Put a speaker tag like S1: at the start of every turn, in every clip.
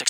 S1: to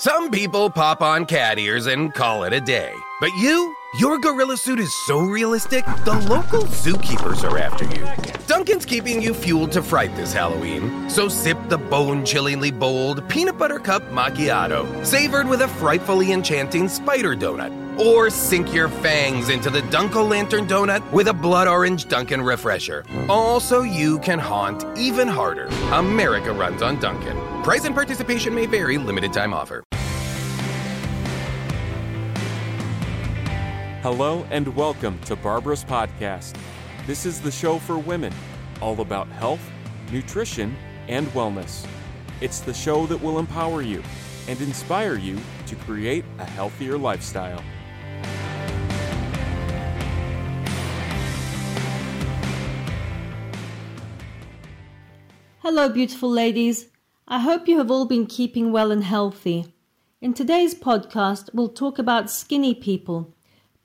S2: Some people pop on cat ears and call it a day. But you? Your gorilla suit is so realistic, the local zookeepers are after you. Dunkin's keeping you fueled to fright this Halloween, so sip the bone chillingly bold peanut butter cup macchiato, savored with a frightfully enchanting spider donut. Or sink your fangs into the Dunkel Lantern donut with a blood orange Dunkin' refresher. All so you can haunt even harder. America runs on Dunkin'. Price and participation may vary, limited time offer.
S3: Hello and welcome to Barbara's Podcast. This is the show for women, all about health, nutrition, and wellness. It's the show that will empower you and inspire you to create a healthier lifestyle.
S4: Hello, beautiful ladies. I hope you have all been keeping well and healthy. In today's podcast, we'll talk about skinny people,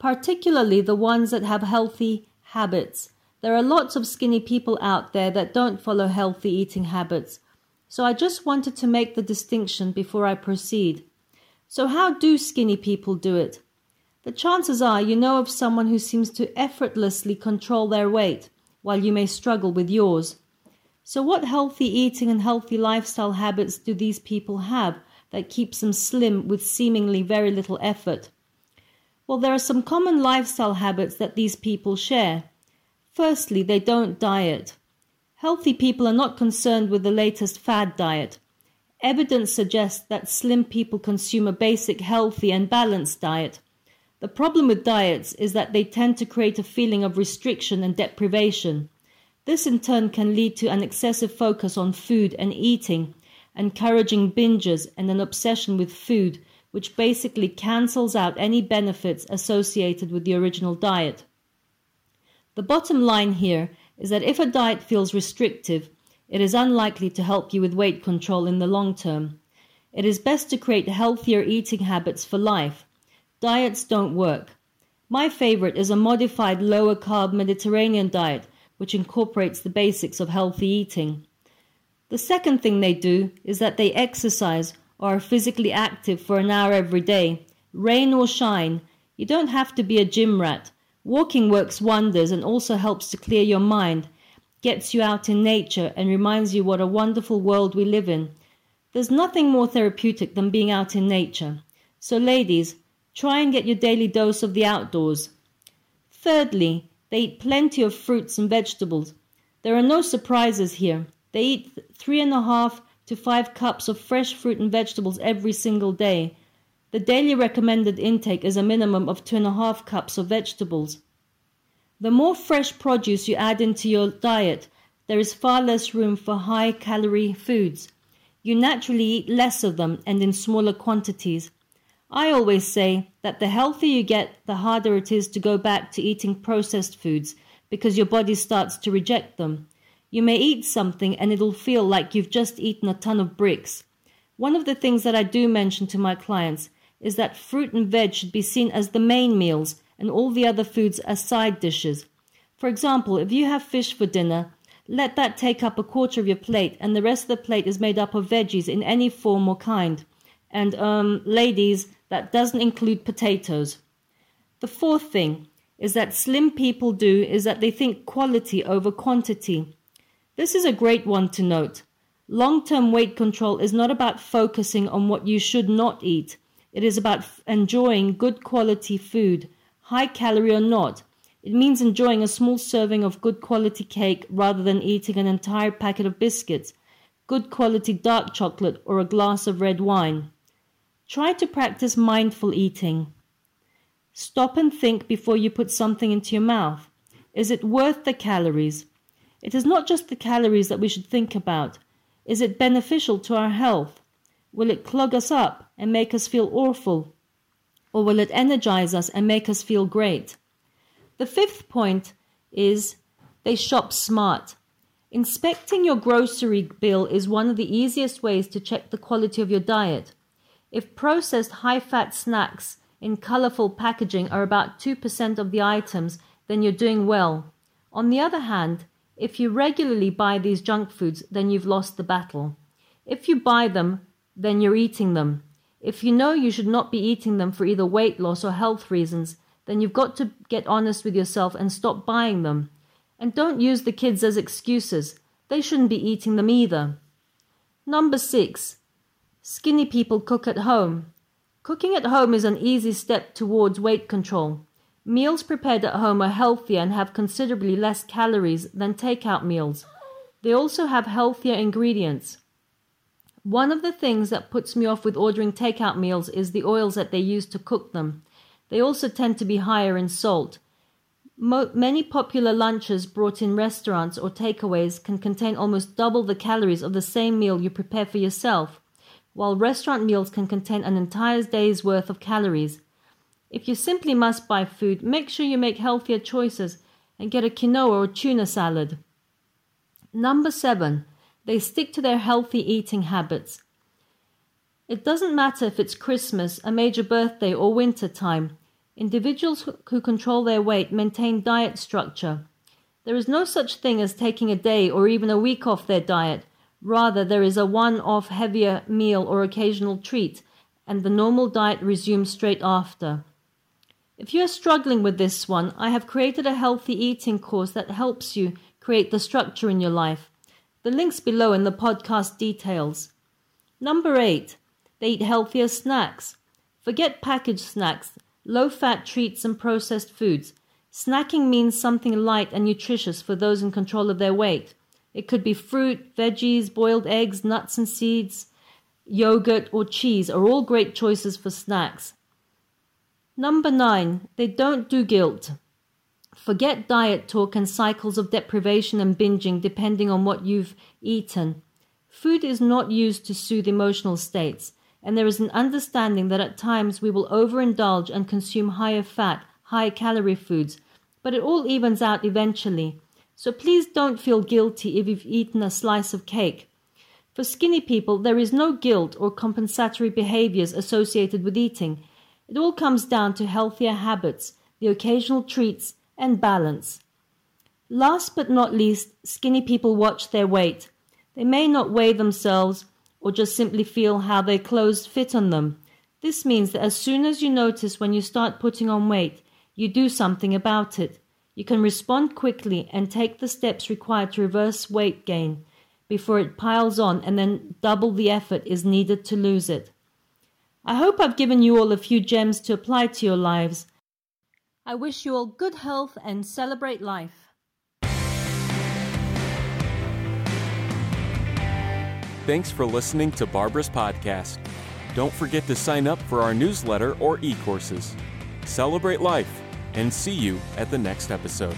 S4: particularly the ones that have healthy habits. There are lots of skinny people out there that don't follow healthy eating habits. So I just wanted to make the distinction before I proceed. So, how do skinny people do it? The chances are you know of someone who seems to effortlessly control their weight, while you may struggle with yours. So, what healthy eating and healthy lifestyle habits do these people have that keeps them slim with seemingly very little effort? Well, there are some common lifestyle habits that these people share. Firstly, they don't diet. Healthy people are not concerned with the latest fad diet. Evidence suggests that slim people consume a basic, healthy, and balanced diet. The problem with diets is that they tend to create a feeling of restriction and deprivation. This in turn can lead to an excessive focus on food and eating, encouraging binges and an obsession with food, which basically cancels out any benefits associated with the original diet. The bottom line here is that if a diet feels restrictive, it is unlikely to help you with weight control in the long term. It is best to create healthier eating habits for life. Diets don't work. My favorite is a modified lower carb Mediterranean diet which incorporates the basics of healthy eating. The second thing they do is that they exercise or are physically active for an hour every day. Rain or shine, you don't have to be a gym rat. Walking works wonders and also helps to clear your mind, gets you out in nature, and reminds you what a wonderful world we live in. There's nothing more therapeutic than being out in nature. So, ladies, try and get your daily dose of the outdoors. Thirdly, they eat plenty of fruits and vegetables. There are no surprises here. They eat three and a half to five cups of fresh fruit and vegetables every single day. The daily recommended intake is a minimum of two and a half cups of vegetables. The more fresh produce you add into your diet, there is far less room for high calorie foods. You naturally eat less of them and in smaller quantities. I always say that the healthier you get, the harder it is to go back to eating processed foods because your body starts to reject them. You may eat something and it'll feel like you've just eaten a ton of bricks. One of the things that I do mention to my clients is that fruit and veg should be seen as the main meals and all the other foods as side dishes. For example, if you have fish for dinner, let that take up a quarter of your plate and the rest of the plate is made up of veggies in any form or kind. And, um, ladies, that doesn't include potatoes. The fourth thing is that slim people do is that they think quality over quantity. This is a great one to note. Long term weight control is not about focusing on what you should not eat. It is about f- enjoying good quality food, high calorie or not. It means enjoying a small serving of good quality cake rather than eating an entire packet of biscuits, good quality dark chocolate, or a glass of red wine. Try to practice mindful eating. Stop and think before you put something into your mouth. Is it worth the calories? It is not just the calories that we should think about. Is it beneficial to our health? Will it clog us up and make us feel awful? Or will it energize us and make us feel great? The fifth point is they shop smart. Inspecting your grocery bill is one of the easiest ways to check the quality of your diet. If processed high fat snacks in colorful packaging are about 2% of the items, then you're doing well. On the other hand, if you regularly buy these junk foods, then you've lost the battle. If you buy them, then you're eating them. If you know you should not be eating them for either weight loss or health reasons, then you've got to get honest with yourself and stop buying them. And don't use the kids as excuses. They shouldn't be eating them either. Number six, skinny people cook at home. Cooking at home is an easy step towards weight control. Meals prepared at home are healthier and have considerably less calories than takeout meals. They also have healthier ingredients. One of the things that puts me off with ordering takeout meals is the oils that they use to cook them. They also tend to be higher in salt. Mo- many popular lunches brought in restaurants or takeaways can contain almost double the calories of the same meal you prepare for yourself, while restaurant meals can contain an entire day's worth of calories. If you simply must buy food, make sure you make healthier choices and get a quinoa or tuna salad. Number seven, they stick to their healthy eating habits. It doesn't matter if it's Christmas, a major birthday, or winter time. Individuals who control their weight maintain diet structure. There is no such thing as taking a day or even a week off their diet. Rather, there is a one off heavier meal or occasional treat, and the normal diet resumes straight after. If you are struggling with this one, I have created a healthy eating course that helps you create the structure in your life. The link's below in the podcast details. Number eight, they eat healthier snacks. Forget packaged snacks, low fat treats, and processed foods. Snacking means something light and nutritious for those in control of their weight. It could be fruit, veggies, boiled eggs, nuts and seeds, yogurt, or cheese are all great choices for snacks. Number nine, they don't do guilt. Forget diet talk and cycles of deprivation and binging depending on what you've eaten. Food is not used to soothe emotional states, and there is an understanding that at times we will overindulge and consume higher fat, high calorie foods, but it all evens out eventually. So please don't feel guilty if you've eaten a slice of cake. For skinny people, there is no guilt or compensatory behaviors associated with eating. It all comes down to healthier habits, the occasional treats, and balance. Last but not least, skinny people watch their weight. They may not weigh themselves or just simply feel how their clothes fit on them. This means that as soon as you notice when you start putting on weight, you do something about it. You can respond quickly and take the steps required to reverse weight gain before it piles on and then double the effort is needed to lose it. I hope I've given you all a few gems to apply to your lives. I wish you all good health and celebrate life.
S3: Thanks for listening to Barbara's podcast. Don't forget to sign up for our newsletter or e courses. Celebrate life and see you at the next episode.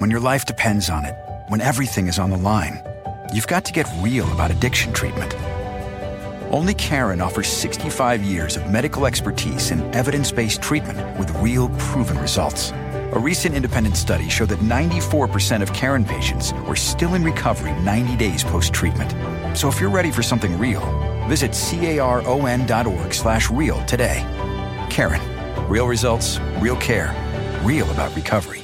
S5: When your life depends on it, when everything is on the line, you've got to get real about addiction treatment. Only Caron offers 65 years of medical expertise in evidence based treatment with real proven results. A recent independent study showed that 94% of Caron patients were still in recovery 90 days post treatment. So if you're ready for something real, visit caron.org slash real today. Caron, real results, real care, real about recovery.